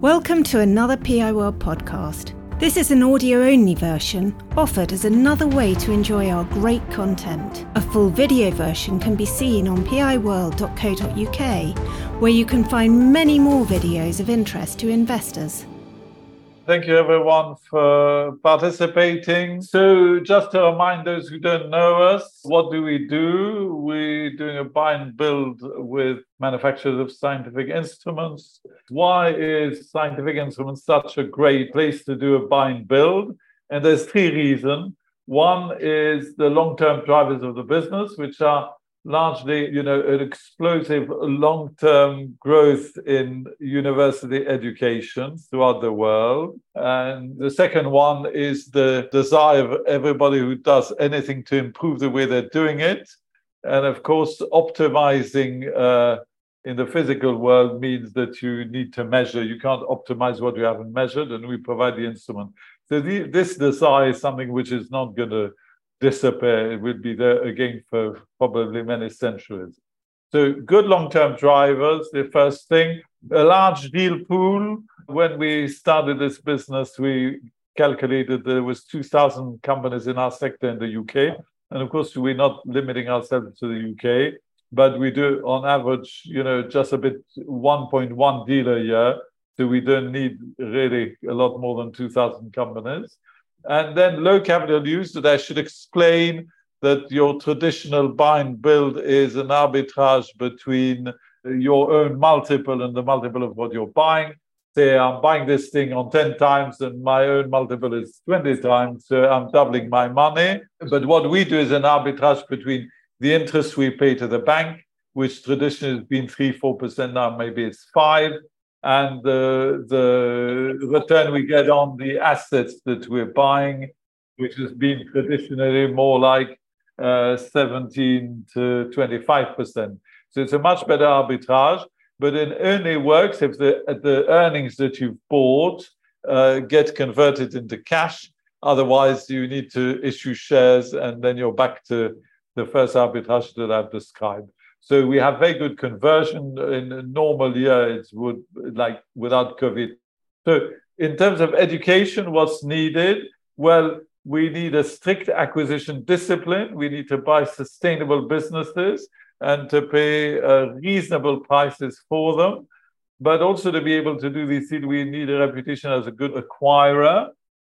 Welcome to another PI World podcast. This is an audio only version offered as another way to enjoy our great content. A full video version can be seen on piworld.co.uk, where you can find many more videos of interest to investors. Thank you, everyone, for participating. So, just to remind those who don't know us, what do we do? We're doing a buy and build with manufacturers of scientific instruments. Why is scientific instruments such a great place to do a buy and build? And there's three reasons. One is the long term drivers of the business, which are largely, you know, an explosive long-term growth in university education throughout the world. And the second one is the desire of everybody who does anything to improve the way they're doing it. And of course, optimizing uh, in the physical world means that you need to measure. You can't optimize what you haven't measured, and we provide the instrument. So the, this desire is something which is not going to disappear. It will be there again for probably many centuries. So good long-term drivers, the first thing. A large deal pool. When we started this business, we calculated there was 2,000 companies in our sector in the UK. And of course, we're not limiting ourselves to the UK, but we do on average, you know, just a bit 1.1 deal a year. So we don't need really a lot more than 2,000 companies. And then low capital use, that I should explain that your traditional buy and build is an arbitrage between your own multiple and the multiple of what you're buying. Say I'm buying this thing on 10 times and my own multiple is 20 times, so I'm doubling my money. But what we do is an arbitrage between the interest we pay to the bank, which traditionally has been 3 4%, now maybe it's 5 and the, the return we get on the assets that we're buying, which has been traditionally more like uh, 17 to 25%. So it's a much better arbitrage, but it only works if the, the earnings that you've bought uh, get converted into cash. Otherwise, you need to issue shares, and then you're back to the first arbitrage that I've described. So we have very good conversion in a normal year. It's would like without COVID. So in terms of education, what's needed? Well, we need a strict acquisition discipline. We need to buy sustainable businesses and to pay uh, reasonable prices for them. But also to be able to do things, we need a reputation as a good acquirer.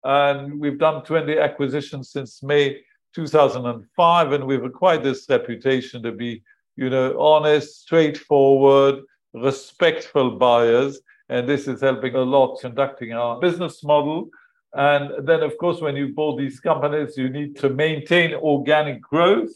And we've done 20 acquisitions since May 2005, and we've acquired this reputation to be you know, honest, straightforward, respectful buyers. And this is helping a lot conducting our business model. And then, of course, when you bought these companies, you need to maintain organic growth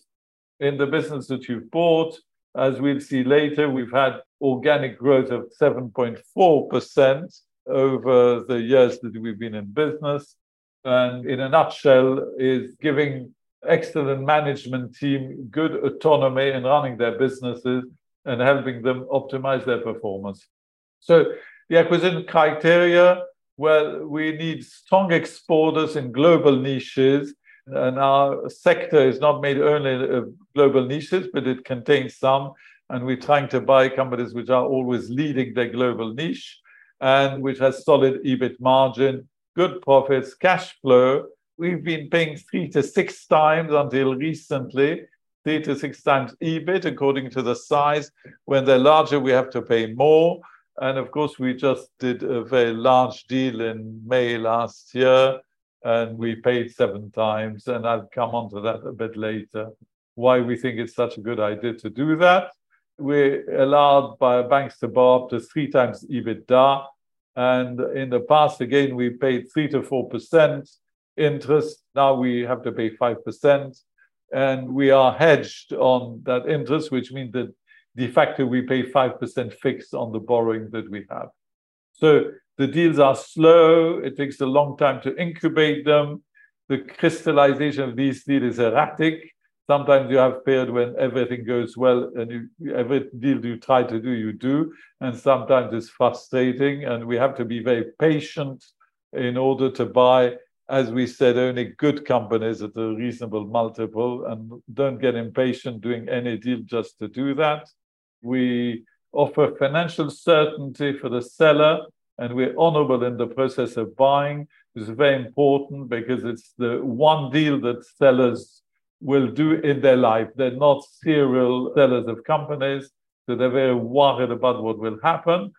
in the business that you've bought. As we'll see later, we've had organic growth of 7.4% over the years that we've been in business. And in a nutshell, is giving excellent management team, good autonomy in running their businesses and helping them optimize their performance. So the acquisition criteria, well, we need strong exporters in global niches. And our sector is not made only of global niches, but it contains some. And we're trying to buy companies which are always leading their global niche and which has solid EBIT margin, good profits, cash flow, we've been paying three to six times until recently, three to six times EBIT according to the size. When they're larger, we have to pay more. And of course, we just did a very large deal in May last year, and we paid seven times. And I'll come on to that a bit later, why we think it's such a good idea to do that. We're allowed by banks to borrow up to three times EBITDA. And in the past, again, we paid three to four percent interest. Now we have to pay 5%. And we are hedged on that interest, which means that de facto we pay 5% fixed on the borrowing that we have. So the deals are slow. It takes a long time to incubate them. The crystallization of these deals is erratic. Sometimes you have period when everything goes well and you, every deal you try to do, you do. And sometimes it's frustrating. And we have to be very patient in order to buy as we said, only good companies at a reasonable multiple and don't get impatient doing any deal just to do that. We offer financial certainty for the seller and we're honorable in the process of buying. It's very important because it's the one deal that sellers will do in their life. They're not serial sellers of companies, so they're very worried about what will happen.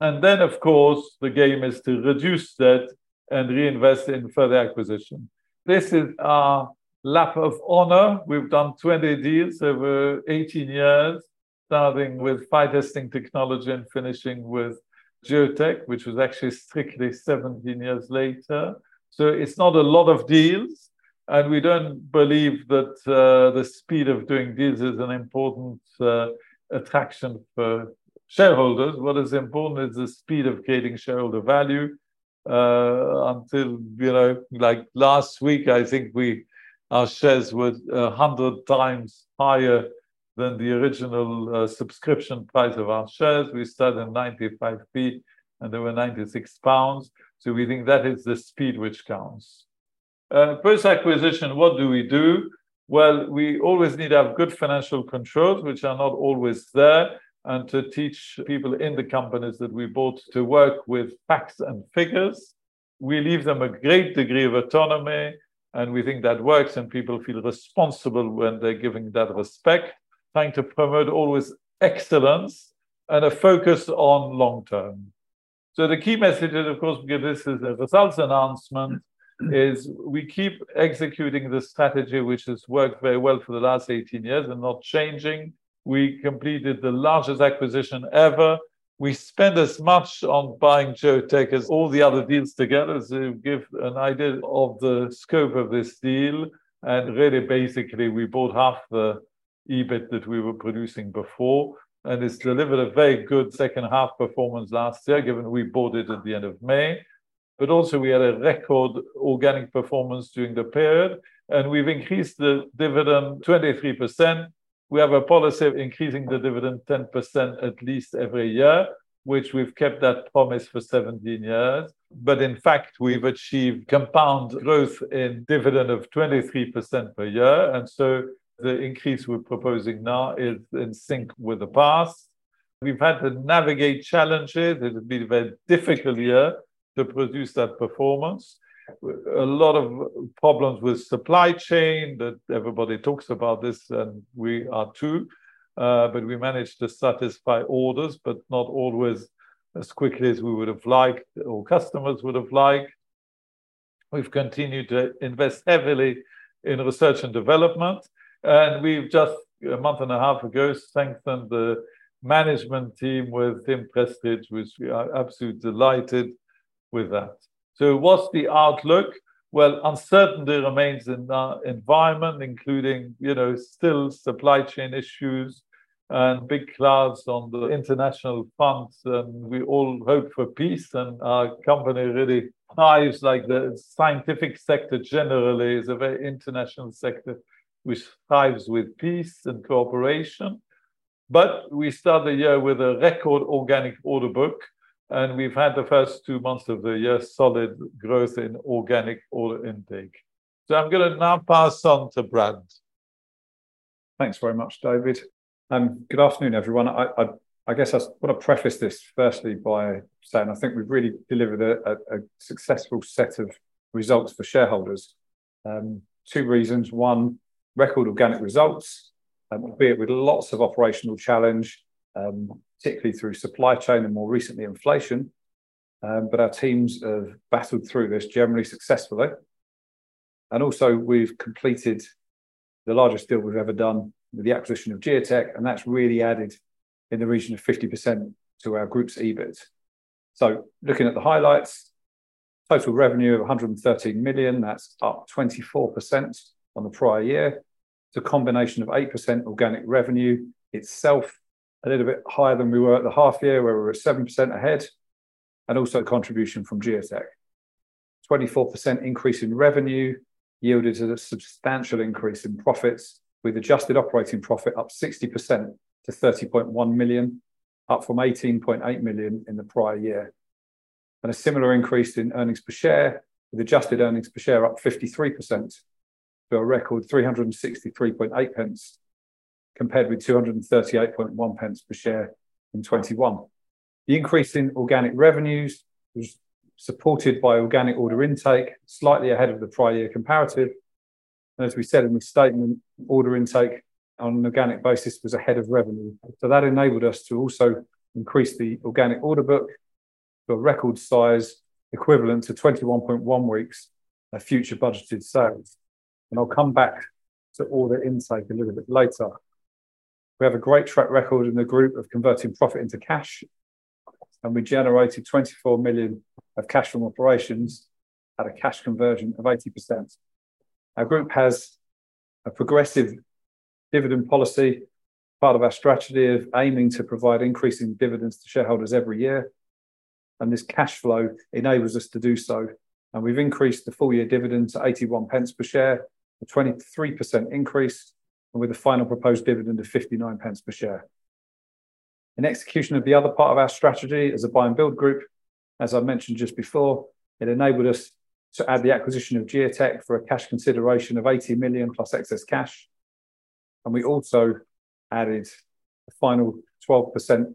And then, of course, the game is to reduce debt and reinvest in further acquisition. This is our lap of honor. We've done 20 deals over 18 years, starting with fire testing technology and finishing with Geotek, which was actually strictly 17 years later. So it's not a lot of deals. And we don't believe that uh, the speed of doing deals is an important uh, attraction for shareholders. What is important is the speed of creating shareholder value. Uh, until you know, like last week, I think we our shares were hundred times higher than the original uh, subscription price of our shares. We started 95p and there were 96 pounds. So we think that is the speed which counts. Uh, Post acquisition, what do we do? Well, we always need to have good financial controls, which are not always there, and to teach people in the companies that we bought to work with facts and figures. We leave them a great degree of autonomy, and we think that works, and people feel responsible when they're giving that respect trying to promote always excellence and a focus on long term. So the key message is, of course, because this is a results announcement, is we keep executing the strategy which has worked very well for the last 18 years and not changing. We completed the largest acquisition ever. We spend as much on buying Geotek as all the other deals together to give an idea of the scope of this deal. And really, basically, we bought half the EBIT that we were producing before. And it's delivered a very good second half performance last year, given we bought it at the end of May. But also, we had a record organic performance during the period, and we've increased the dividend 23%. We have a policy of increasing the dividend 10% at least every year, which we've kept that promise for 17 years. But in fact, we've achieved compound growth in dividend of 23% per year. And so the increase we're proposing now is in sync with the past. We've had to navigate challenges. It has been a very difficult year to produce that performance. A lot of problems with supply chain that everybody talks about this, and we are too. Uh, but we managed to satisfy orders, but not always as quickly as we would have liked or customers would have liked. We've continued to invest heavily in research and development. And we've just a month and a half ago strengthened the management team with Tim Prestidge, which we are absolutely delighted with that. So, what's the outlook? Well, uncertainty remains in the environment, including, you know, still supply chain issues and big clouds on the international front. And we all hope for peace, and our company really thrives like the scientific sector generally is a very international sector which thrives with peace and cooperation. But we start the year with a record organic order book, and we've had the first two months of the year solid growth in organic order intake. So I'm going to now pass on to Brad. Thanks very much, David. Um, good afternoon, everyone. I, guess I want to preface this firstly by saying I think we've really delivered a successful set of results for shareholders. Um, two reasons. One, record organic results, um, albeit with lots of operational challenge, um, particularly through supply chain and more recently inflation. Um, but our teams have battled through this generally successfully. And also, we've completed the largest deal we've ever done with the acquisition of Geotek, and that's really added in the region of 50% to our group's EBIT. So, looking at the highlights, total revenue of 113 million, that's up 24% on the prior year. It's a combination of 8% organic revenue itself, a little bit higher than we were at the half year, where we were 7% ahead, and also contribution from Geotek. 24% increase in revenue yielded a substantial increase in profits, with adjusted operating profit up 60% to 30.1 million, up from 18.8 million in the prior year. And a similar increase in earnings per share, with adjusted earnings per share up 53% to a record 363.8 pence, compared with 238.1 pence per share in 21. The increase in organic revenues was supported by organic order intake, slightly ahead of the prior year comparative. And as we said in the statement, order intake on an organic basis was ahead of revenue. So that enabled us to also increase the organic order book to a record size equivalent to 21.1 weeks of future budgeted sales. And I'll come back to order intake a little bit later. We have a great track record in the group of converting profit into cash, and we generated 24 million of cash from operations at a cash conversion of 80%. Our group has a progressive dividend policy, part of our strategy of aiming to provide increasing dividends to shareholders every year, and this cash flow enables us to do so. And we've increased the full year dividend to 81 pence per share, a 23% increase, and with a final proposed dividend of 59 pence per share. In execution of the other part of our strategy as a buy and build group, as I mentioned just before, it enabled us to add the acquisition of Geotek for a cash consideration of 80 million plus excess cash. And we also added a final 12%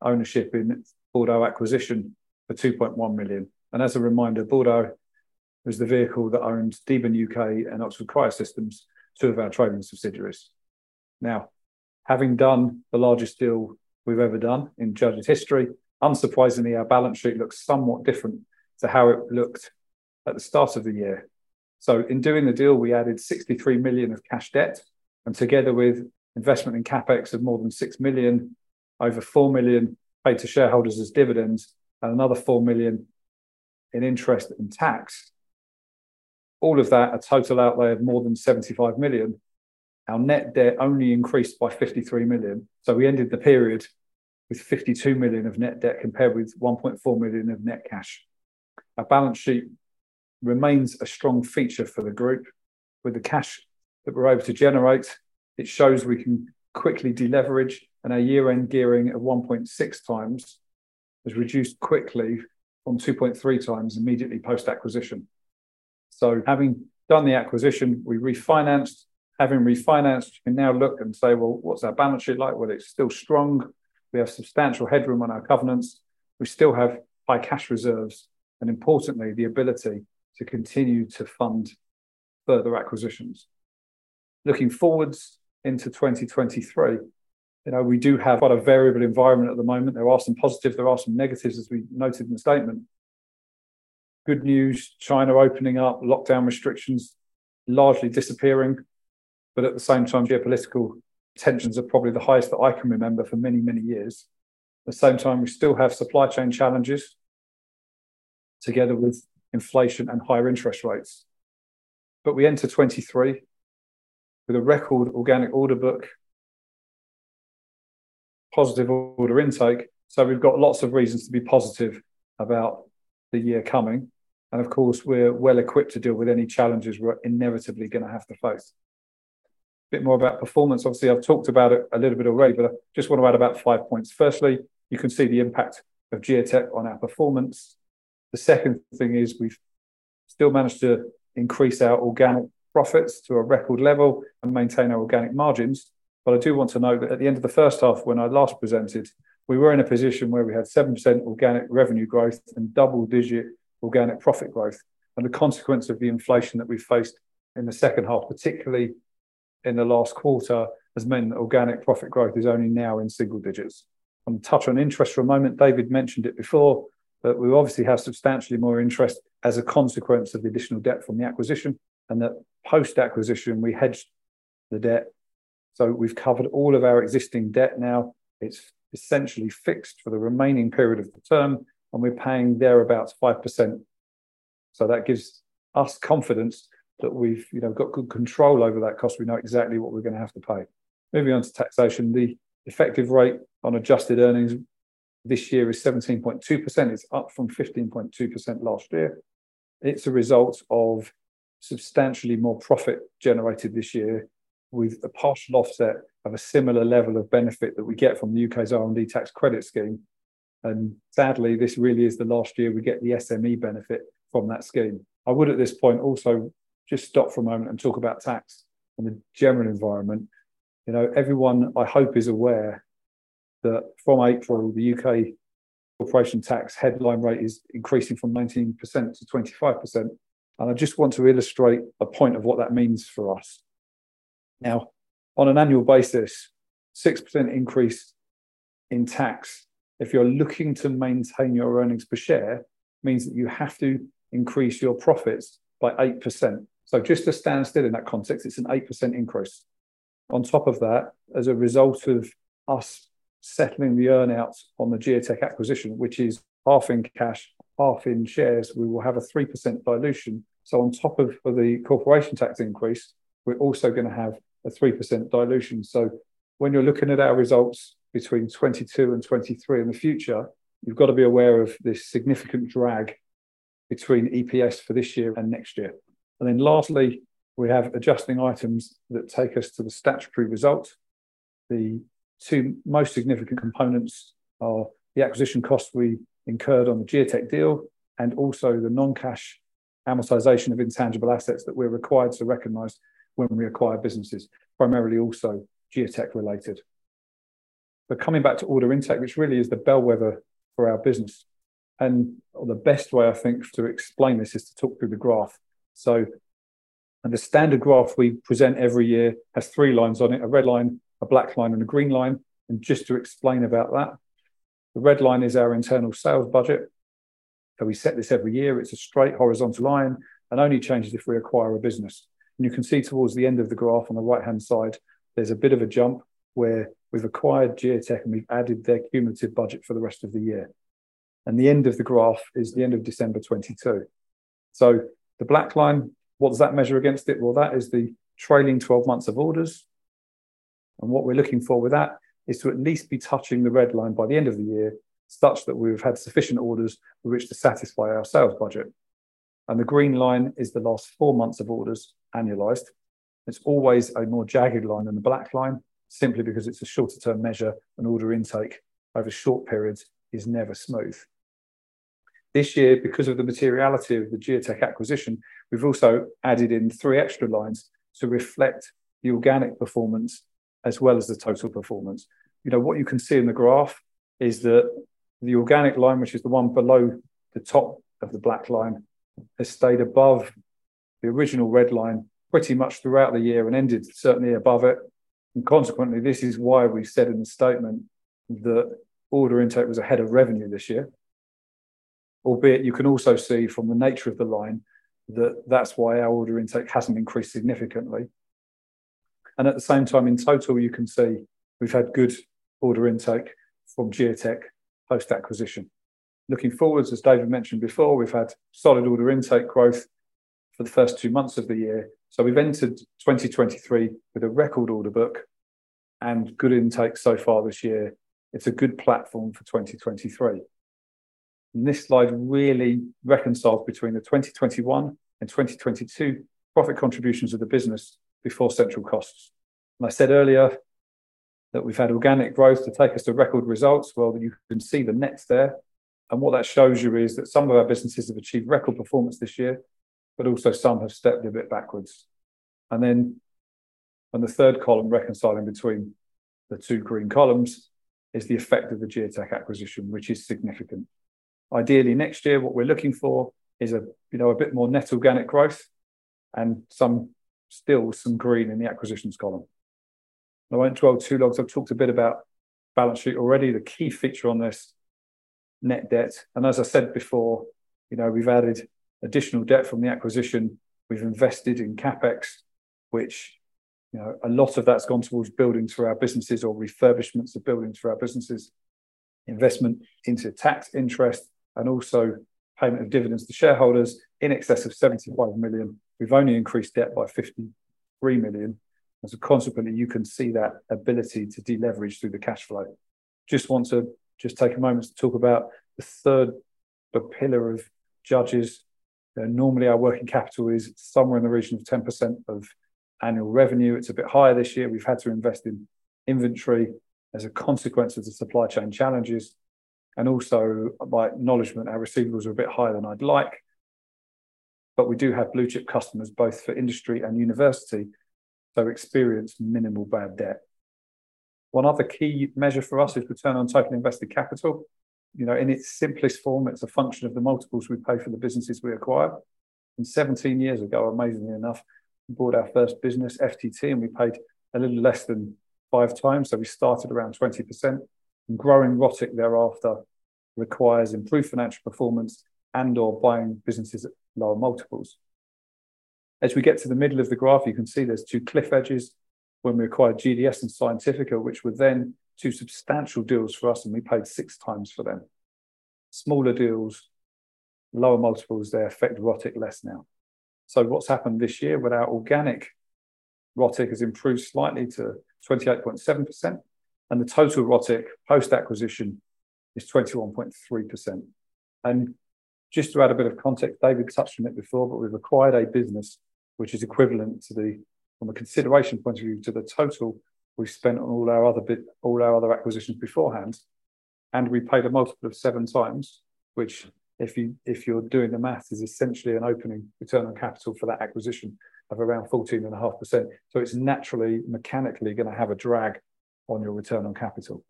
ownership in Bordeaux acquisition for 2.1 million. And as a reminder, Bordeaux was the vehicle that owned Deben UK and Oxford Cryosystems, two of our trading subsidiaries. Now, having done the largest deal we've ever done in Judges history, unsurprisingly, our balance sheet looks somewhat different to how it looked at the start of the year. So, in doing the deal, we added 63 million of cash debt, and together with investment in capex of more than 6 million, over 4 million paid to shareholders as dividends, and another 4 million in interest and tax, all of that a total outlay of more than 75 million. Our net debt only increased by 53 million. So we ended the period with 52 million of net debt compared with 1.4 million of net cash. Our balance sheet remains a strong feature for the group. With the cash that we're able to generate, it shows we can quickly deleverage, and our year-end gearing of 1.6 times has reduced quickly from 2.3 times immediately post-acquisition. So having done the acquisition, we refinanced. Having refinanced, you can now look and say, well, what's our balance sheet like? Well, it's still strong. We have substantial headroom on our covenants. We still have high cash reserves, and importantly, the ability to continue to fund further acquisitions. Looking forwards into 2023, you know, we do have quite a variable environment at the moment. There are some positives, there are some negatives, as we noted in the statement. Good news, China opening up, lockdown restrictions largely disappearing, but at the same time, geopolitical tensions are probably the highest that I can remember for many, many years. At the same time, we still have supply chain challenges together with inflation and higher interest rates. But we enter 23 with a record organic order book, positive order intake. So we've got lots of reasons to be positive about the year coming. And of course, we're well equipped to deal with any challenges we're inevitably going to have to face. A bit more about performance. Obviously, I've talked about it a little bit already, but I just want to add about five points. Firstly, you can see the impact of Geotek on our performance. The second thing is we've still managed to increase our organic profits to a record level and maintain our organic margins. But I do want to note that at the end of the first half, when I last presented, we were in a position where we had 7% organic revenue growth and double-digit organic profit growth. And the consequence of the inflation that we faced in the second half, particularly in the last quarter, has meant that organic profit growth is only now in single digits. I'm touch on interest for a moment. David mentioned it before, but we obviously have substantially more interest as a consequence of the additional debt from the acquisition and that post-acquisition, we hedged the debt. So we've covered all of our existing debt now. It's essentially fixed for the remaining period of the term, and we're paying thereabouts 5%. So that gives us confidence that we've you know, got good control over that cost. We know exactly what we're going to have to pay. Moving on to taxation, the effective rate on adjusted earnings this year is 17.2%. It's up from 15.2% last year. It's a result of substantially more profit generated this year with a partial offset of a similar level of benefit that we get from the UK's R&D tax credit scheme. And sadly, this really is the last year we get the SME benefit from that scheme. I would at this point also just stop for a moment and talk about tax and the general environment. You know, everyone I hope is aware that from April, the UK corporation tax headline rate is increasing from 19% to 25%. And I just want to illustrate a point of what that means for us. Now, on an annual basis, 6% increase in tax, if you're looking to maintain your earnings per share, means that you have to increase your profits by 8%. So just to stand still in that context, it's an 8% increase. On top of that, as a result of us settling the earnouts on the Geotek acquisition, which is half in cash, half in shares, we will have a 3% dilution. So on top of the corporation tax increase, we're also going to have a 3% dilution. So when you're looking at our results between 22 and 23 in the future, you've got to be aware of this significant drag between EPS for this year and next year. And then lastly, we have adjusting items that take us to the statutory result. The two most significant components are the acquisition costs we incurred on the Geotek deal and also the non-cash amortization of intangible assets that we're required to recognize when we acquire businesses, primarily also Geotek related. But coming back to order intake, which really is the bellwether for our business, and the best way I think to explain this is to talk through the graph. So and the standard graph we present every year has three lines on it, a red line, a black line and a green line. And just to explain about that, the red line is our internal sales budget. So we set this every year. It's a straight horizontal line and only changes if we acquire a business. And you can see towards the end of the graph on the right hand side, there's a bit of a jump where we've acquired Geotek and we've added their cumulative budget for the rest of the year. And the end of the graph is the end of December 22. So the black line, what does that measure against it? Well, that is the trailing 12 months of orders. And what we're looking for with that is to at least be touching the red line by the end of the year, such that we've had sufficient orders with which to satisfy our sales budget. And the green line is the last four months of orders annualized. It's always a more jagged line than the black line, simply because it's a shorter term measure and order intake over short periods is never smooth. This year, because of the materiality of the Geotek acquisition, we've also added in three extra lines to reflect the organic performance as well as the total performance. You know, what you can see in the graph is that the organic line, which is the one below the top of the black line, has stayed above the original red line pretty much throughout the year and ended certainly above it. And consequently, this is why we said in the statement that order intake was ahead of revenue this year. Albeit you can also see from the nature of the line that that's why our order intake hasn't increased significantly. And at the same time, in total, you can see we've had good order intake from Geotek post-acquisition. Looking forwards, as David mentioned before, we've had solid order intake growth for the first two months of the year. So we've entered 2023 with a record order book and good intake so far this year. It's a good platform for 2023. And this slide really reconciles between the 2021 and 2022 profit contributions of the business before central costs. And I said earlier that we've had organic growth to take us to record results. Well, you can see the nets there. And what that shows you is that some of our businesses have achieved record performance this year, but also some have stepped a bit backwards. And then on the third column, reconciling between the two green columns, is the effect of the Geotek acquisition, which is significant. Ideally, next year, what we're looking for is a you know a bit more net organic growth and some still some green in the acquisitions column. I won't dwell too long. I've talked a bit about balance sheet already. The key feature on this net debt, and as I said before, you know, we've added additional debt from the acquisition. We've invested in CapEx, which, you know, a lot of that's gone towards buildings for our businesses or refurbishments of buildings for our businesses, investment into tax interest, and also payment of dividends to shareholders in excess of 75 million We've only increased debt by 53 million. And so consequently, you can see that ability to deleverage through the cash flow. Just want to just take a moment to talk about the third pillar of Judges. Uh, normally, our working capital is somewhere in the region of 10% of annual revenue. It's a bit higher this year. We've had to invest in inventory as a consequence of the supply chain challenges. And also, by acknowledgement, our receivables are a bit higher than I'd like but we do have blue chip customers both for industry and university, so experience minimal bad debt. One other key measure for us is return on total invested capital. You know, in its simplest form, it's a function of the multiples we pay for the businesses we acquire. And 17 years ago, amazingly enough, we bought our first business, FTT, and we paid a little less than five times. So we started around 20%. And growing ROTIC thereafter requires improved financial performance and or buying businesses at lower multiples. As we get to the middle of the graph, you can see there's two cliff edges when we acquired GDS and Scientifica, which were then two substantial deals for us, and we paid six times for them. Smaller deals, lower multiples, they affect ROTIC less now. So what's happened this year with our organic ROTIC has improved slightly to 28.7%, and the total ROTIC post-acquisition is 21.3%. And just to add a bit of context, David touched on it before, but we've acquired a business which is equivalent to the, from a consideration point of view, to the total we've spent on all our other bit, all our other acquisitions beforehand, and we paid a multiple of seven times, which if you if you're doing the math is essentially an opening return on capital for that acquisition of around 14.5%. So it's naturally mechanically going to have a drag on your return on capital.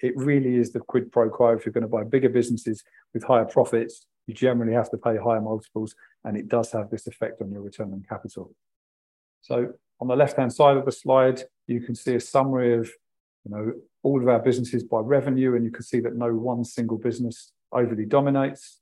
It really is the quid pro quo. If you're going to buy bigger businesses with higher profits, you generally have to pay higher multiples, and it does have this effect on your return on capital. So on the left-hand side of the slide, you can see a summary of you know all of our businesses by revenue, and you can see that no one single business overly dominates.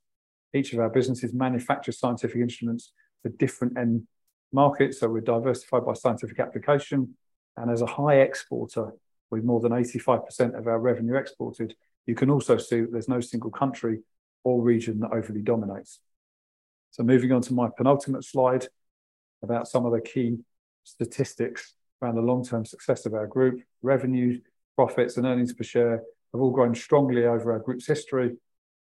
Each of our businesses manufacture scientific instruments for different end markets, so we're diversified by scientific application. And as a high exporter, with more than 85% of our revenue exported, you can also see that there's no single country or region that overly dominates. So moving on to my penultimate slide about some of the key statistics around the long-term success of our group. Revenue, profits, and earnings per share have all grown strongly over our group's history.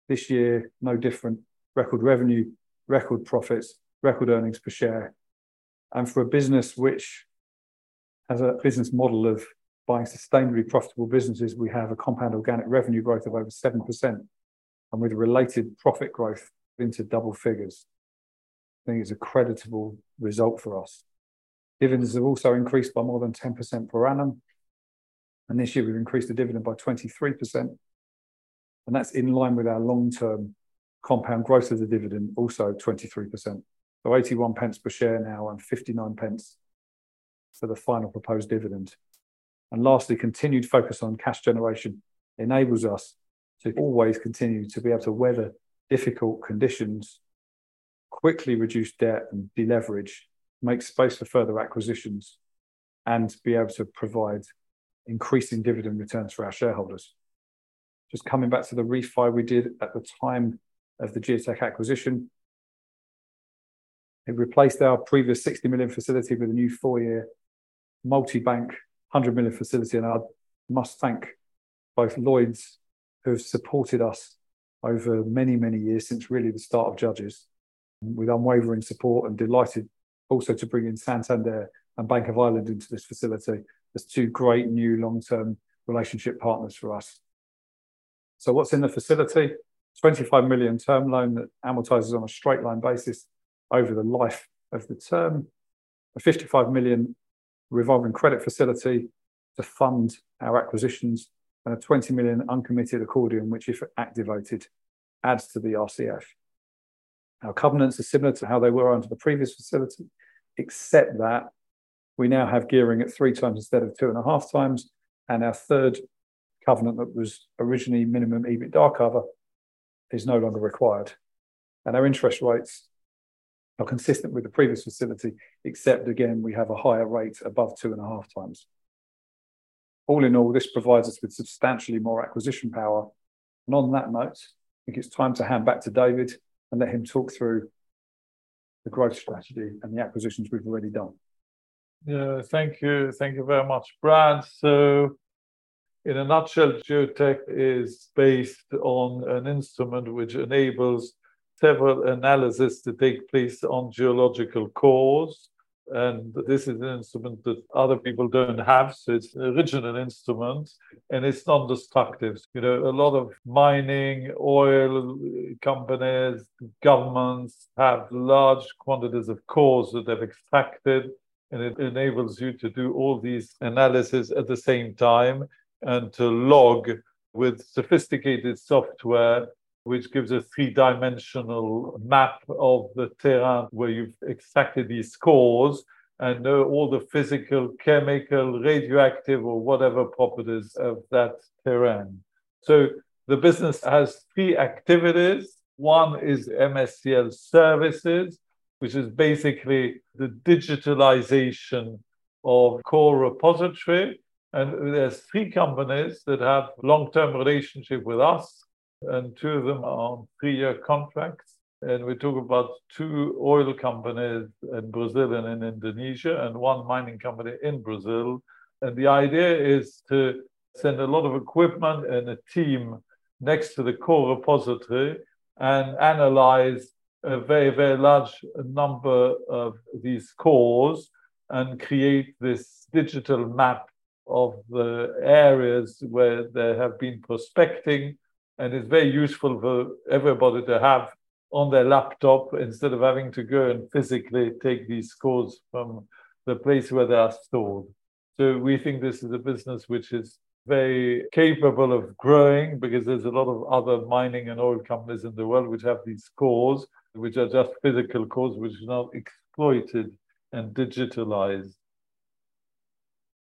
This year, no different. Record revenue, record profits, record earnings per share. And for a business which has a business model of buying sustainably profitable businesses, we have a compound organic revenue growth of over 7%, and with related profit growth into double figures. I think it's a creditable result for us. Dividends have also increased by more than 10% per annum, and this year we've increased the dividend by 23%, and that's in line with our long-term compound growth of the dividend, also 23%. So 81 pence per share now, and 59 pence for the final proposed dividend. And lastly, continued focus on cash generation enables us to always continue to be able to weather difficult conditions, quickly reduce debt and deleverage, make space for further acquisitions, and be able to provide increasing dividend returns for our shareholders. Just coming back to the refi we did at the time of the Geotek acquisition, it replaced our previous 60 million facility with a new four-year multi-bank 100 million facility, and I must thank both Lloyds, who have supported us over many, many years, since really the start of Judges, with unwavering support, and delighted also to bring in Santander and Bank of Ireland into this facility as two great new long-term relationship partners for us. So what's in the facility? 25 million term loan that amortizes on a straight line basis over the life of the term. A 55 million revolving credit facility to fund our acquisitions, and a 20 million uncommitted accordion, which, if activated, adds to the RCF. Our covenants are similar to how they were under the previous facility, except that we now have gearing at three times instead of two and a half times, and our third covenant that was originally minimum EBITDA cover is no longer required. And our interest rates are consistent with the previous facility, except again, we have a higher rate above two and a half times. All in all, this provides us with substantially more acquisition power. And on that note, I think it's time to hand back to David and let him talk through the growth strategy and the acquisitions we've already done. Yeah, thank you. Thank you very much, Brad. So in a nutshell, Geotek is based on an instrument which enables several analyses to take place on geological cores. And this is an instrument that other people don't have. So it's an original instrument and it's non-destructive. You know, a lot of mining, oil companies, governments have large quantities of cores that they've extracted, and it enables you to do all these analyses at the same time and to log with sophisticated software which gives a three-dimensional map of the terrain where you've extracted these cores and know all the physical, chemical, radioactive, or whatever properties of that terrain. So the business has three activities. One is MSCL services, which is basically the digitalization of core repository. And there's three companies that have long-term relationship with us, and two of them are on three-year contracts. And we talk about two oil companies in Brazil and in Indonesia, and one mining company in Brazil. And the idea is to send a lot of equipment and a team next to the core repository and analyze a very, very large number of these cores and create this digital map of the areas where they have been prospecting. And it's very useful for everybody to have on their laptop instead of having to go and physically take these scores from the place where they are stored. So we think this is a business which is very capable of growing because there's a lot of other mining and oil companies in the world which have these cores, which are just physical cores, which are not exploited and digitalized.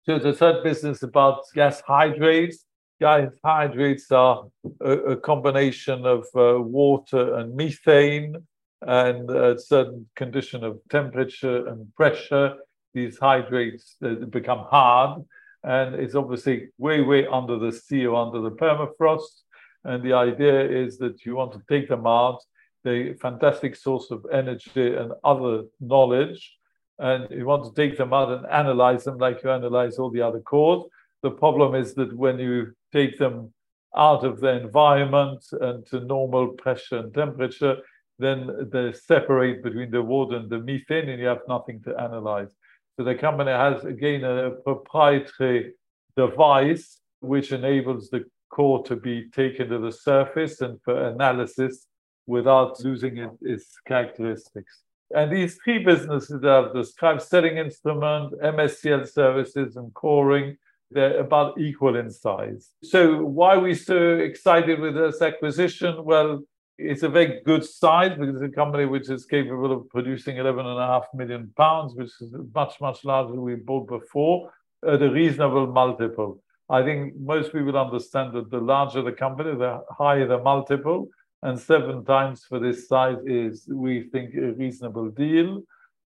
So the third business about gas hydrates gas hydrates are a, a combination of uh, water and methane and a certain condition of temperature and pressure. These hydrates uh, become hard, and it's obviously way, way under the sea or under the permafrost. And the idea is that you want to take them out, the fantastic source of energy and other knowledge, and you want to take them out and analyze them like you analyze all the other cores. The problem is that when you take them out of the environment and to normal pressure and temperature, then they separate between the water and the methane, and you have nothing to analyze. So the company has again a proprietary device which enables the core to be taken to the surface and for analysis without losing it, its characteristics. And these three businesses that I've described, setting instrument, MSCL services, and coring, they're about equal in size. So why are we so excited with this acquisition? Well, it's a very good size because it's a company which is capable of producing 11.5 million pounds, which is much, much larger than we bought before, at a reasonable multiple. I think most people understand that the larger the company, the higher the multiple, and seven times for this size is, we think, a reasonable deal.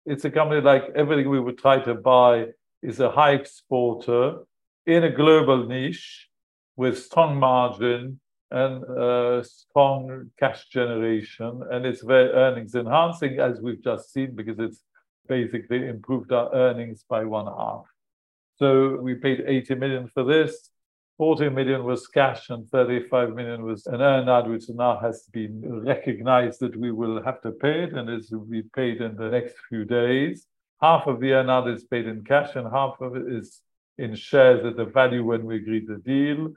It's a company like everything we would try to buy is a high exporter in a global niche with strong margin and uh, strong cash generation, and it's very earnings enhancing, as we've just seen, because it's basically improved our earnings by one half. So we paid 80 million for this. 40 million was cash and 35 million was an earnout, which now has been recognized that we will have to pay it, and it will be paid in the next few days. Half of the earnout is paid in cash, and half of it is in shares at the value when we agreed the deal.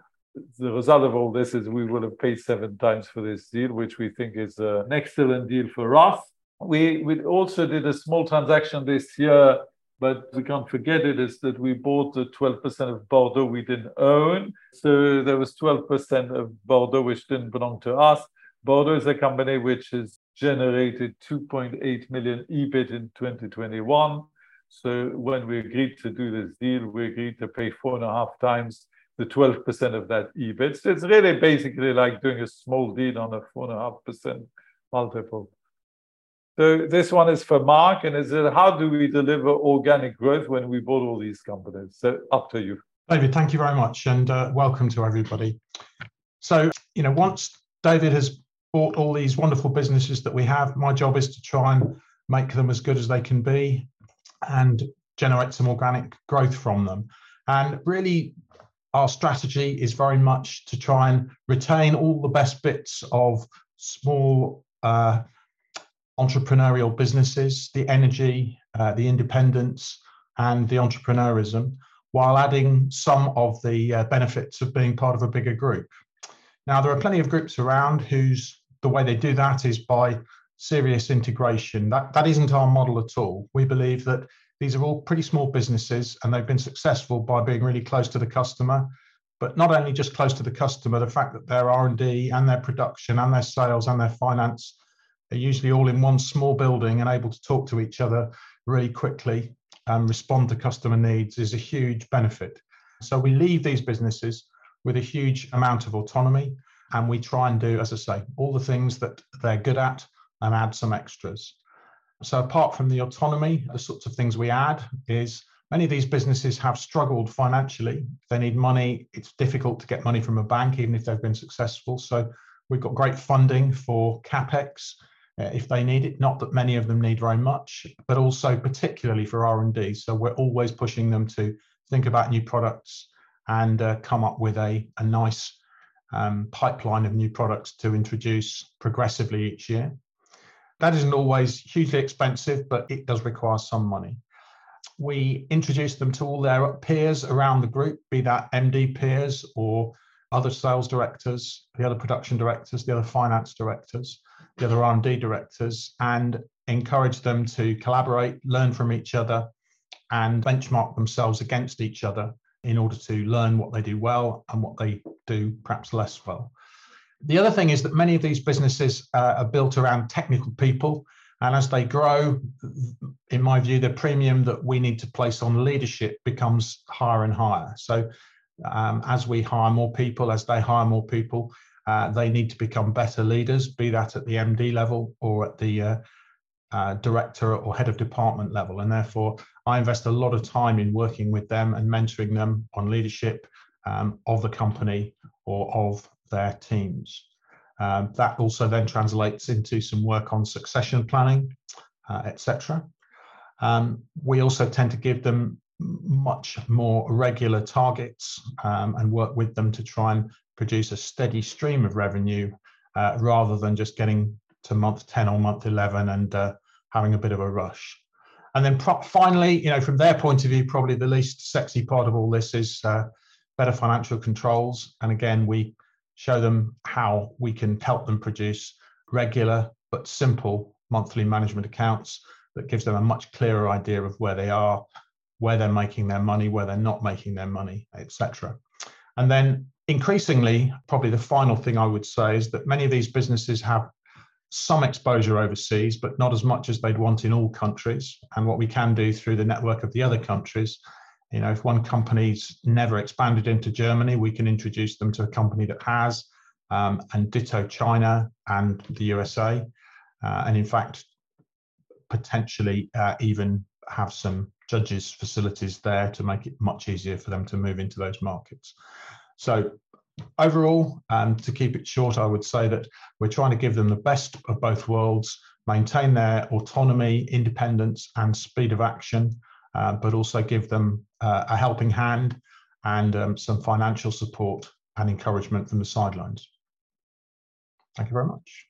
The result of all this is we will have paid seven times for this deal, which we think is uh, an excellent deal for us. We, we also did a small transaction this year, but we can't forget it is that we bought the 12% of Bordeaux we didn't own. So there was 12% of Bordeaux which didn't belong to us. Bordeaux is a company which has generated 2.8 million EBIT in 2021 so when we agreed to do this deal, we agreed to pay four and a half times the 12% of that EBIT. So it's really basically like doing a small deal on a four and a half percent multiple. So this one is for Mark, and is it how do we deliver organic growth when we bought all these companies? So up to you. David, thank you very much, and uh, welcome to everybody. So you know, once David has bought all these wonderful businesses that we have, my job is to try and make them as good as they can be and generate some organic growth from them. And really, our strategy is very much to try and retain all the best bits of small uh, entrepreneurial businesses, the energy, uh, the independence, and the entrepreneurism, while adding some of the uh, benefits of being part of a bigger group. Now, there are plenty of groups around whose the way they do that is by serious integration. That, that isn't our model at all. We believe that these are all pretty small businesses and they've been successful by being really close to the customer, but not only just close to the customer, the fact that their R&D and their production and their sales and their finance are usually all in one small building and able to talk to each other really quickly and respond to customer needs is a huge benefit. So we leave these businesses with a huge amount of autonomy and we try and do, as I say, all the things that they're good at and add some extras. So apart from the autonomy, the sorts of things we add is many of these businesses have struggled financially. They need money, it's difficult to get money from a bank, even if they've been successful. So we've got great funding for capex uh, if they need it. Not that many of them need very much, but also particularly for R and D. So we're always pushing them to think about new products and uh, come up with a, a nice um, pipeline of new products to introduce progressively each year. That isn't always hugely expensive, but it does require some money. We introduce them to all their peers around the group, be that MD peers or other sales directors, the other production directors, the other finance directors, the other R&D directors, and encourage them to collaborate, learn from each other, and benchmark themselves against each other in order to learn what they do well and what they do perhaps less well. The other thing is that many of these businesses uh, are built around technical people. And as they grow, in my view, the premium that we need to place on leadership becomes higher and higher. So, um, as we hire more people, as they hire more people, uh, they need to become better leaders, be that at the MD level or at the uh, uh, director or head of department level. And therefore, I invest a lot of time in working with them and mentoring them on leadership um, of the company or of their teams. Um, that also then translates into some work on succession planning, uh, etc. Um, we also tend to give them much more regular targets um, and work with them to try and produce a steady stream of revenue uh, rather than just getting to month 10 or month 11 and uh, having a bit of a rush. And then pro- finally, you know, from their point of view, probably the least sexy part of all this is uh, better financial controls. And again, we show them how we can help them produce regular but simple monthly management accounts that gives them a much clearer idea of where they are, where they're making their money, where they're not making their money, etc. And then increasingly, probably the final thing I would say is that many of these businesses have some exposure overseas, but not as much as they'd want in all countries. And what we can do through the network of the other countries, you know, if one company's never expanded into Germany, we can introduce them to a company that has, um, and ditto China and the USA. Uh, and in fact, potentially uh, even have some judges' facilities there to make it much easier for them to move into those markets. So overall, and to keep it short, I would say that we're trying to give them the best of both worlds, maintain their autonomy, independence, and speed of action, uh, but also give them uh, a helping hand and um, some financial support and encouragement from the sidelines. Thank you very much.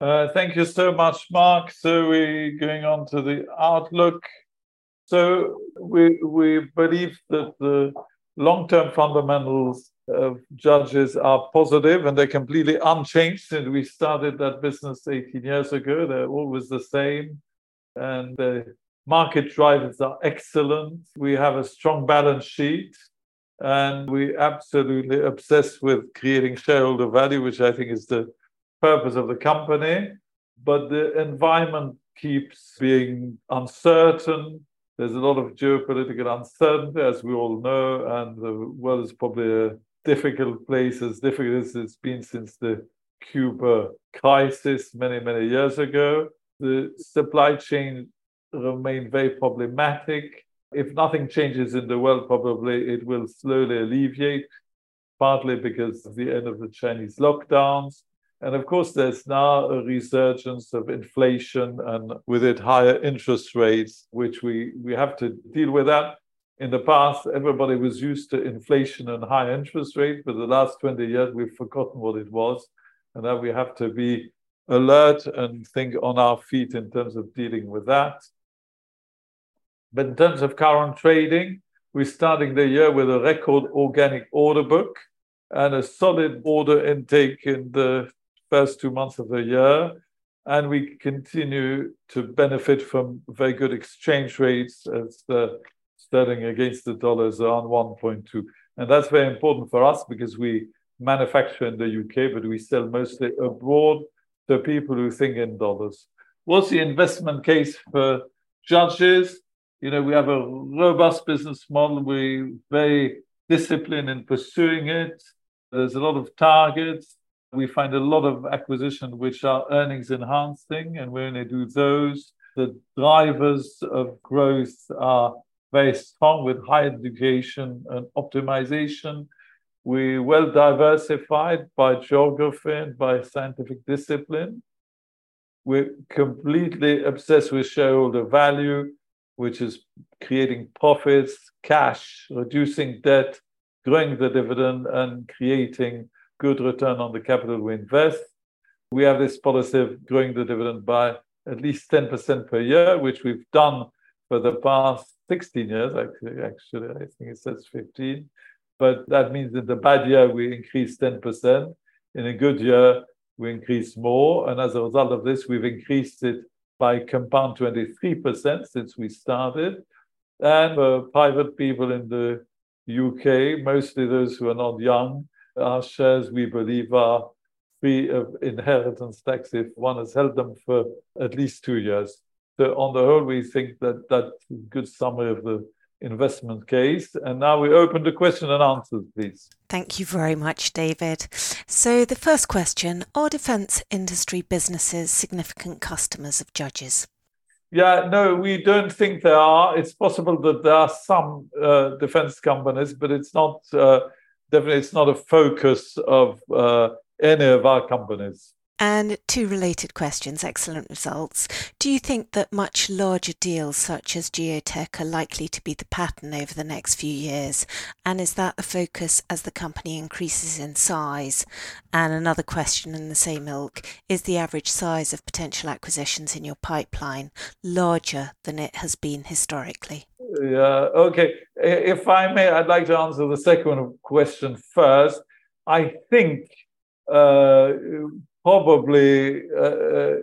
Uh, thank you so much, Mark. So we're going on to the outlook. So we we believe that the long-term fundamentals of judges are positive and they're completely unchanged since we started that business 18 years ago. They're always the same. And the market drivers are excellent. We have a strong balance sheet and we absolutely obsessed with creating shareholder value, which I think is the purpose of the company. But the environment keeps being uncertain there's a lot of geopolitical uncertainty, as we all know, and the world is probably a difficult place, as difficult as it's been since the Cuba crisis many, many years ago. The supply chain remain very problematic. If nothing changes in the world, probably it will slowly alleviate, partly because of the end of the Chinese lockdowns, and of course, there's now a resurgence of inflation and with it higher interest rates, which we, we have to deal with that. In the past, everybody was used to inflation and high interest rates, but the last 20 years, we've forgotten what it was. And now we have to be alert and think on our feet in terms of dealing with that. But in terms of current trading, we're starting the year with a record organic order book and a solid order intake in the first two months of the year. And we continue to benefit from very good exchange rates as the sterling against the dollar is around 1.2. And that's very important for us because we manufacture in the UK, but we sell mostly abroad to people who think in dollars. What's the investment case for judges? You know, we have a robust business model. We're very disciplined in pursuing it. There's a lot of targets. We find a lot of acquisition which are earnings enhancing, and we only do those. The drivers of growth are very strong with high education and optimization. We're well diversified by geography and by scientific discipline. We're completely obsessed with shareholder value, which is creating profits, cash, reducing debt, growing the dividend, and creating good return on the capital we invest. We have this policy of growing the dividend by at least 10% per year, which we've done for the past 16 years. Actually, actually, I think it says 15. But that means in the bad year, we increase 10%. In a good year, we increase more. And as a result of this, we've increased it by compound 23% since we started. And for private people in the UK, mostly those who are not young, our shares, we believe, are free of inheritance tax if one has held them for at least two years. So on the whole, we think that that's a good summary of the investment case. And now we open the question and answers, please. Thank you very much, David. So the first question, are defence industry businesses significant customers of judges? Yeah, no, we don't think there are. It's possible that there are some uh, defense companies, but it's not uh, definitely it's not a focus of uh, any of our companies. And two related questions, excellent results. Do you think that much larger deals such as Geotek are likely to be the pattern over the next few years? And is that the focus as the company increases in size? And another question in the same ilk is the average size of potential acquisitions in your pipeline larger than it has been historically? Yeah, okay. If I may, I'd like to answer the second question first. I think uh, probably uh,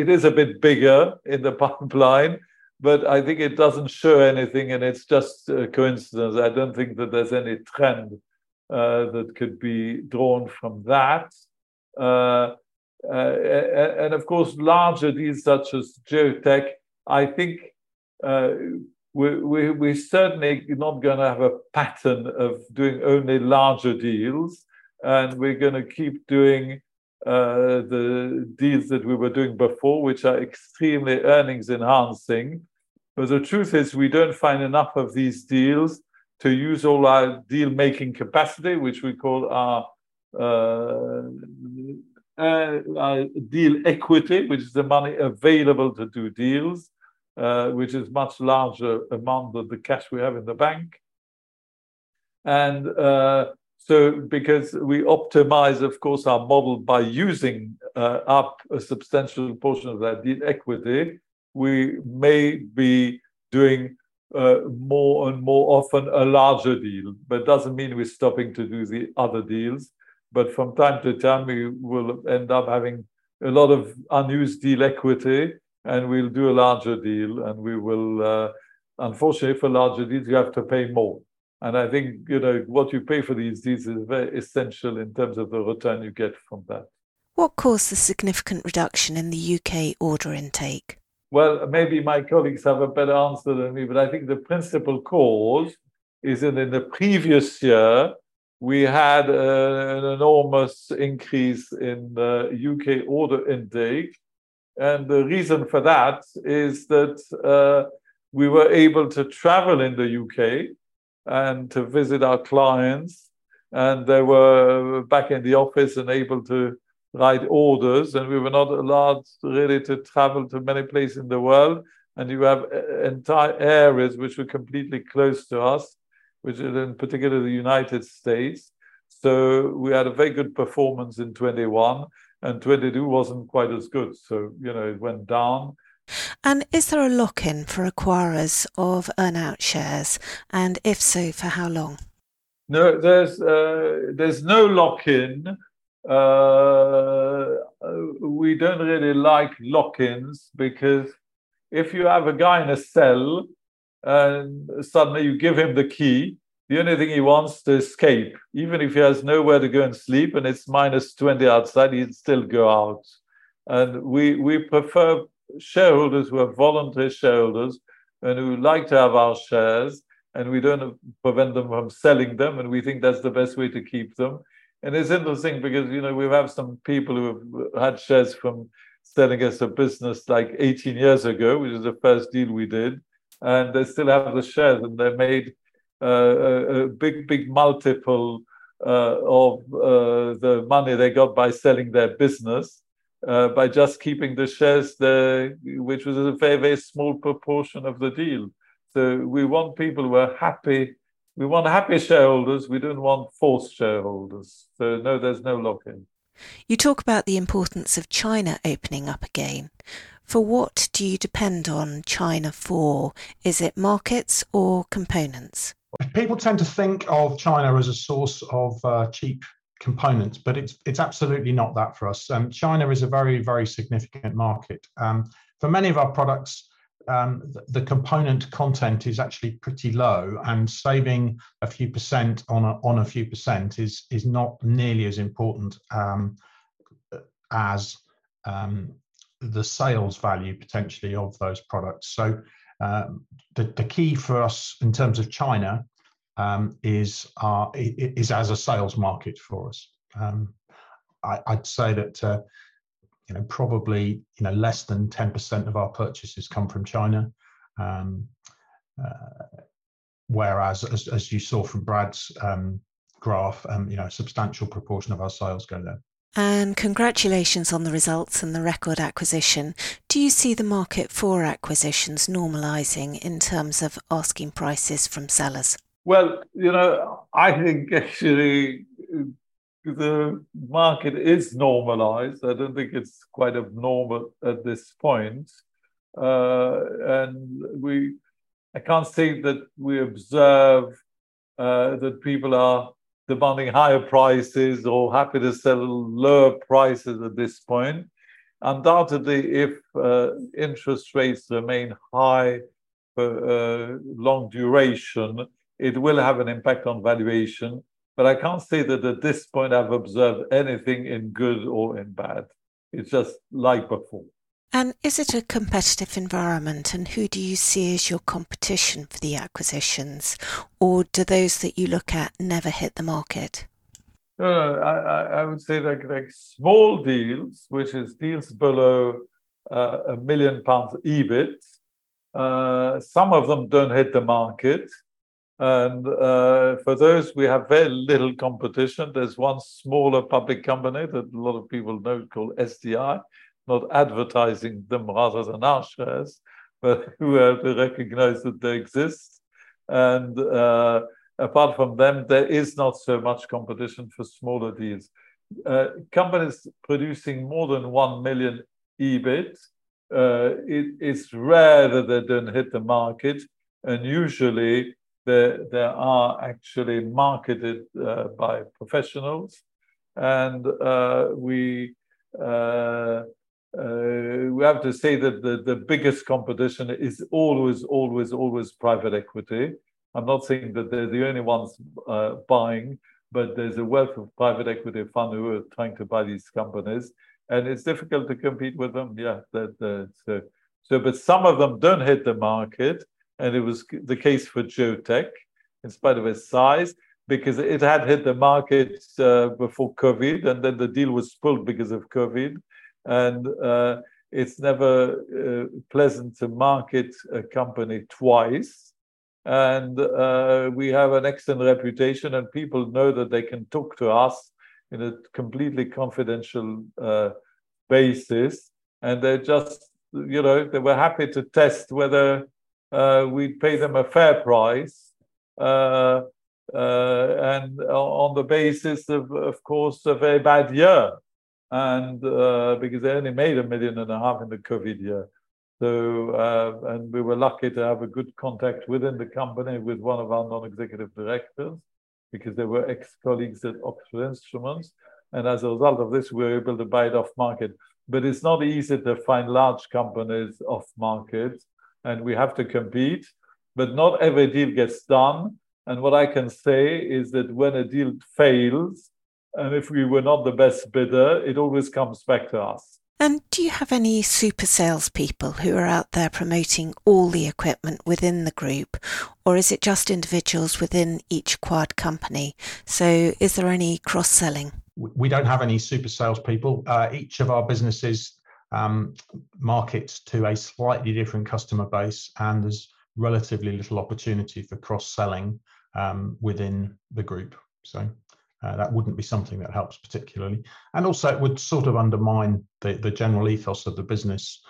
it is a bit bigger in the pipeline, but I think it doesn't show anything, and it's just a coincidence. I don't think that there's any trend uh, that could be drawn from that. Uh, uh and of course, larger deals such as Geotek, I think uh, we, we, we're certainly not going to have a pattern of doing only larger deals, and we're going to keep doing uh, the deals that we were doing before, which are extremely earnings enhancing. But the truth is, we don't find enough of these deals to use all our deal making capacity, which we call our, uh, uh, our deal equity, which is the money available to do deals, uh, which is much larger amount than the cash we have in the bank. And uh, so, because we optimize, of course, our model by using uh, up a substantial portion of that deal equity, we may be doing uh, more and more often a larger deal, but doesn't mean we're stopping to do the other deals. But from time to time, we will end up having a lot of unused deal equity, and we'll do a larger deal. And we will, uh, unfortunately, for larger deals, you have to pay more. And I think you know what you pay for these deals is very essential in terms of the return you get from that. What caused the significant reduction in the UK order intake? Well, maybe my colleagues have a better answer than me, but I think the principal cause is that in the previous year we had uh, an enormous increase in the UK order intake. And the reason for that is that uh, we were able to travel in the UK and to visit our clients. And they were back in the office and able to write orders. And we were not allowed really to travel to many places in the world. And you have uh, entire areas which were completely close to us, which is in particular the United States. So we had a very good performance in 21, and 22 wasn't quite as good. So, you know, it went down. And is there a lock in for acquirers of earnout shares? And if so, for how long? No, there's, uh, there's no lock in. Uh, we don't really like lock ins because if you have a guy in a cell and suddenly you give him the key, the only thing he wants to escape. Even if he has nowhere to go and sleep and it's minus 20 outside, he'd still go out. And we, we prefer shareholders who are voluntary shareholders and who like to have our shares, and we don't prevent them from selling them. And we think that's the best way to keep them. And it's interesting because, you know, we have some people who have had shares from selling us a business like 18 years ago, which is the first deal we did. And they still have the shares and they made a, a big, big multiple uh, of uh, the money they got by selling their business uh, by just keeping the shares there, which was a very, very small proportion of the deal. So we want people who are happy. We want happy shareholders. We don't want forced shareholders. So no, there's no lock-in. You talk about the importance of China opening up again. For what do you depend on China for? Is it markets or components? People tend to think of China as a source of uh, cheap components, but it's it's absolutely not that for us. Um, China is a very very significant market. Um, for many of our products, um, the, the, component content is actually pretty low, and saving a few percent on a on a few percent is is not nearly as important um, as um, the sales value potentially of those products. So um, the, the key for us in terms of China um, is our, is as a sales market for us. Um, I, would say that uh, you know probably you know less than 10% of our purchases come from China. Um, uh, whereas as, as, you saw from Brad's um, graph, um, you know a substantial proportion of our sales go there. And congratulations on the results and the record acquisition. Do you see the market for acquisitions normalising in terms of asking prices from sellers? Well, you know, I think actually the market is normalized. I don't think it's quite abnormal at this point. Uh, and we, I can't say that we observe uh, that people are demanding higher prices or happy to sell lower prices at this point. Undoubtedly, if uh, interest rates remain high for uh, long duration, it will have an impact on valuation. But I can't say that at this point I've observed anything in good or in bad. It's just like before. And is it a competitive environment? And who do you see as your competition for the acquisitions? Or do those that you look at never hit the market? Uh, I, I, would say like, like small deals, which is deals below uh, a million pounds EBIT. Uh, some of them don't hit the market. And uh, for those, we have very little competition. There's one smaller public company that a lot of people know called SDI, not advertising them rather than our shares, but who have to recognize that they exist. And uh, apart from them, there is not so much competition for smaller deals. Uh, companies producing more than 1 million EBIT, uh, it, it's rare that they don't hit the market. And usually, there, there are actually marketed uh, by professionals. And uh, we uh, uh, we have to say that the, the biggest competition is always, always, always private equity. I'm not saying that they're the only ones buying, but there's a wealth of private equity fund who are trying to buy these companies, and it's difficult to compete with them. Yeah, that so so, but some of them don't hit the market, and it was the case for Geotek, in spite of its size, because it had hit the market uh, before COVID, and then the deal was pulled because of COVID and uh, it's never uh, pleasant to market a company twice. And uh, we have an excellent reputation, and people know that they can talk to us in a completely confidential uh, basis. And they're just, you know, they were happy to test whether uh, we'd pay them a fair price. Uh, and on the basis of, of course, a very bad year and uh, because they only made a million and a half in the COVID year. So, uh, and we were lucky to have a good contact within the company with one of our non-executive directors, because they were ex-colleagues at Oxford Instruments. And as a result of this, we were able to buy it off market. But it's not easy to find large companies off market, and we have to compete. But not every deal gets done. And what I can say is that when a deal fails, and if we were not the best bidder, it always comes back to us. And do you have any super salespeople who are out there promoting all the equipment within the group, or is it just individuals within each quad company? So, is there any cross selling? We don't have any super salespeople. Uh, each of our businesses um, markets to a slightly different customer base, and there's relatively little opportunity for cross selling um, within the group. So uh, that wouldn't be something that helps particularly. And also, it would sort of undermine the, the general ethos of the business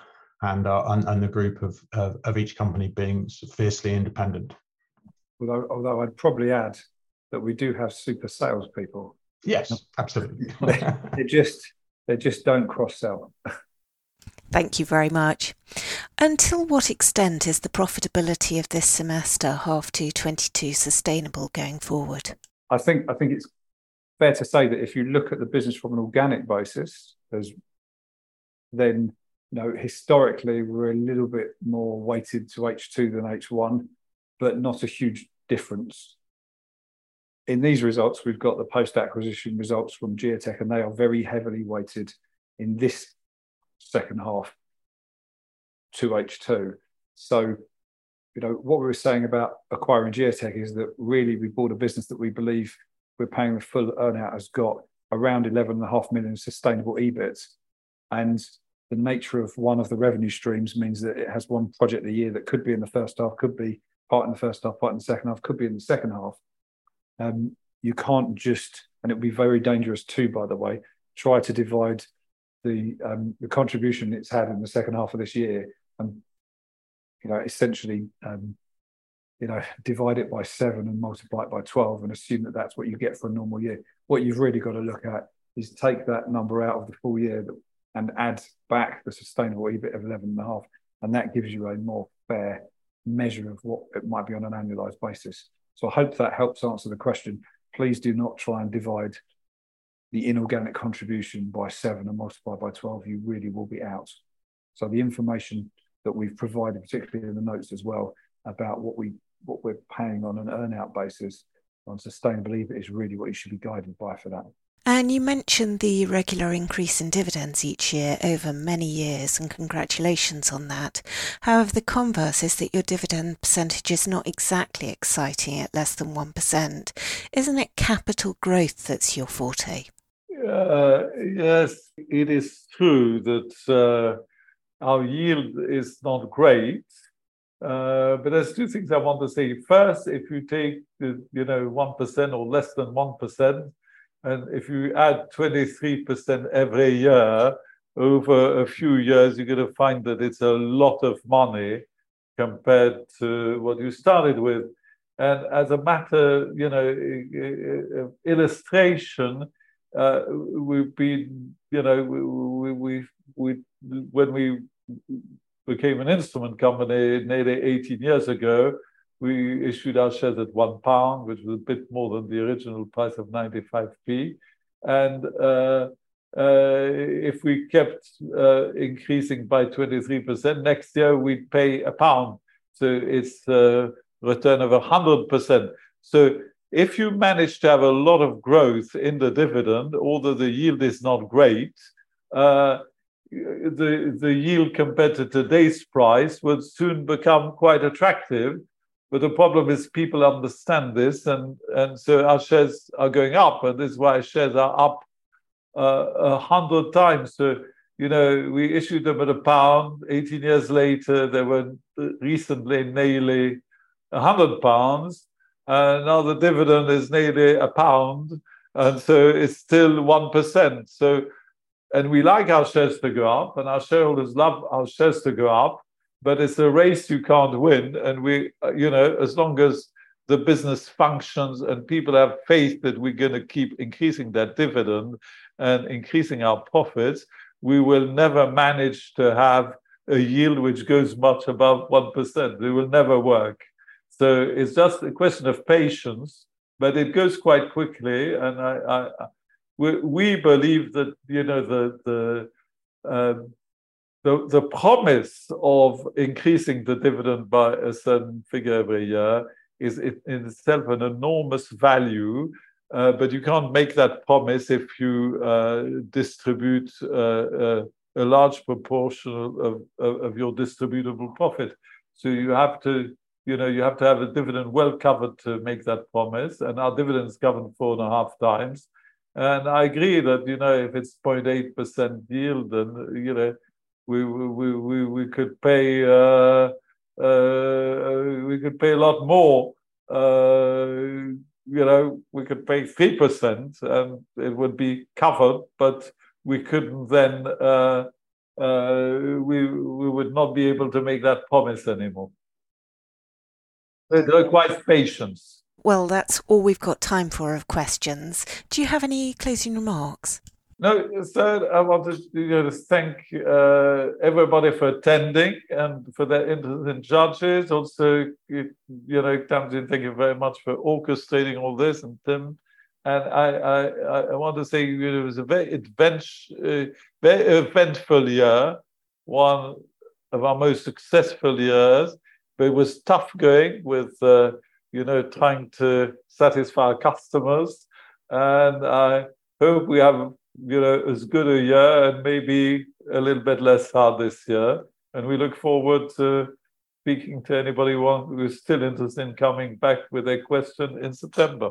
and, uh, and, and the group of, of, of each company being fiercely independent. Although, although I'd probably add that we do have super salespeople. Yes, absolutely. they just they just don't cross sell. Thank you very much. Until what extent is the profitability of this semester, half two twenty two, sustainable going forward? I think I think it's fair to say that if you look at the business from an organic basis, there's then you know historically we're a little bit more weighted to H2 than H1, but not a huge difference. In these results, we've got the post-acquisition results from Geotek, and they are very heavily weighted in this second half to H2. So, you know, what we were saying about acquiring Geotek is that really we bought a business that we believe we're paying the full earnout has got around 11.5 million sustainable EBIT. And the nature of one of the revenue streams means that it has one project a year that could be in the first half, could be part in the first half, part in the second half, could be in the second half. Um, you can't just, and it would be very dangerous too, by the way, try to divide the um, the contribution it's had in the second half of this year and you know essentially um, you know divide it by seven and multiply it by 12 and assume that that's what you get for a normal year. What you've really got to look at is take that number out of the full year and add back the sustainable ebit of 11 and a half and that gives you a more fair measure of what it might be on an annualized basis. So i hope that helps answer the question. Please do not try and divide the inorganic contribution by seven and multiply by 12, you really will be out. So the information that we've provided, particularly in the notes as well, about what we what we're paying on an earnout basis on sustainable EBIT is really what you should be guided by for that. And you mentioned the regular increase in dividends each year over many years, and congratulations on that. However, the converse is that your dividend percentage is not exactly exciting at less than 1%. Isn't it capital growth that's your forte? Uh, yes, it is true that uh, our yield is not great. Uh, but there's two things I want to say. First, if you take the, you know, 1% or less than 1%, and if you add 23% every year over a few years, you're going to find that it's a lot of money compared to what you started with. And as a matter, you know, illustration, uh, we've been, you know, we, we, we, when we became an instrument company nearly 18 years ago, we issued our shares at one pound, which was a bit more than the original price of 95p. And uh, uh, if we kept uh, increasing by 23%, next year we'd pay a pound. So it's a return of 100%. So if you manage to have a lot of growth in the dividend, although the yield is not great, uh, the, the yield compared to today's price would soon become quite attractive. But the problem is people understand this, and, and so our shares are going up, and this is why shares are up uh, a hundred times. So, you know, we issued them at a pound. 18 years later, they were recently nearly a hundred pounds and now the dividend is nearly a pound, and so it's still one percent. So, and we like our shares to go up, and our shareholders love our shares to go up, but it's a race you can't win. And we, uh, you know, as long as the business functions and people have faith that we're going to keep increasing that dividend and increasing our profits, we will never manage to have a yield which goes much above 1%. It will never work. So it's just a question of patience, but it goes quite quickly. And I, I we, we, believe that you know the the um, the, the promise of increasing the dividend by a certain figure every year is in itself an enormous value. Uh, but you can't make that promise if you uh, distribute uh, uh a large proportion of, of, of, your distributable profit. So you have to, you know, you have to have a dividend well covered to make that promise. And our dividend is covered four and a half times. And I agree that, you know, if it's 0.8% yield, then, you know, we, we, we, we could pay, uh, uh, we could pay a lot more. Uh, you know, we could pay 3% and it would be covered, but we couldn't then, uh, uh, we, we would not be able to make that promise anymore. It requires patience. Well, that's all we've got time for of questions. Do you have any closing remarks? No, third, I wanted you know, to thank uh, everybody for attending and for their interest in judges. Also, you, know, Tamsin, thank you very much for orchestrating all this, and Tim. And I, I, I want to say you know, it was a very, uh, very eventful year, one of our most successful years. But it was tough going with, uh, you know, trying to satisfy our customers. And I hope we have you know, as good a year and maybe a little bit less hard this year. And we look forward to speaking to anybody who is still interested in coming back with a question in September.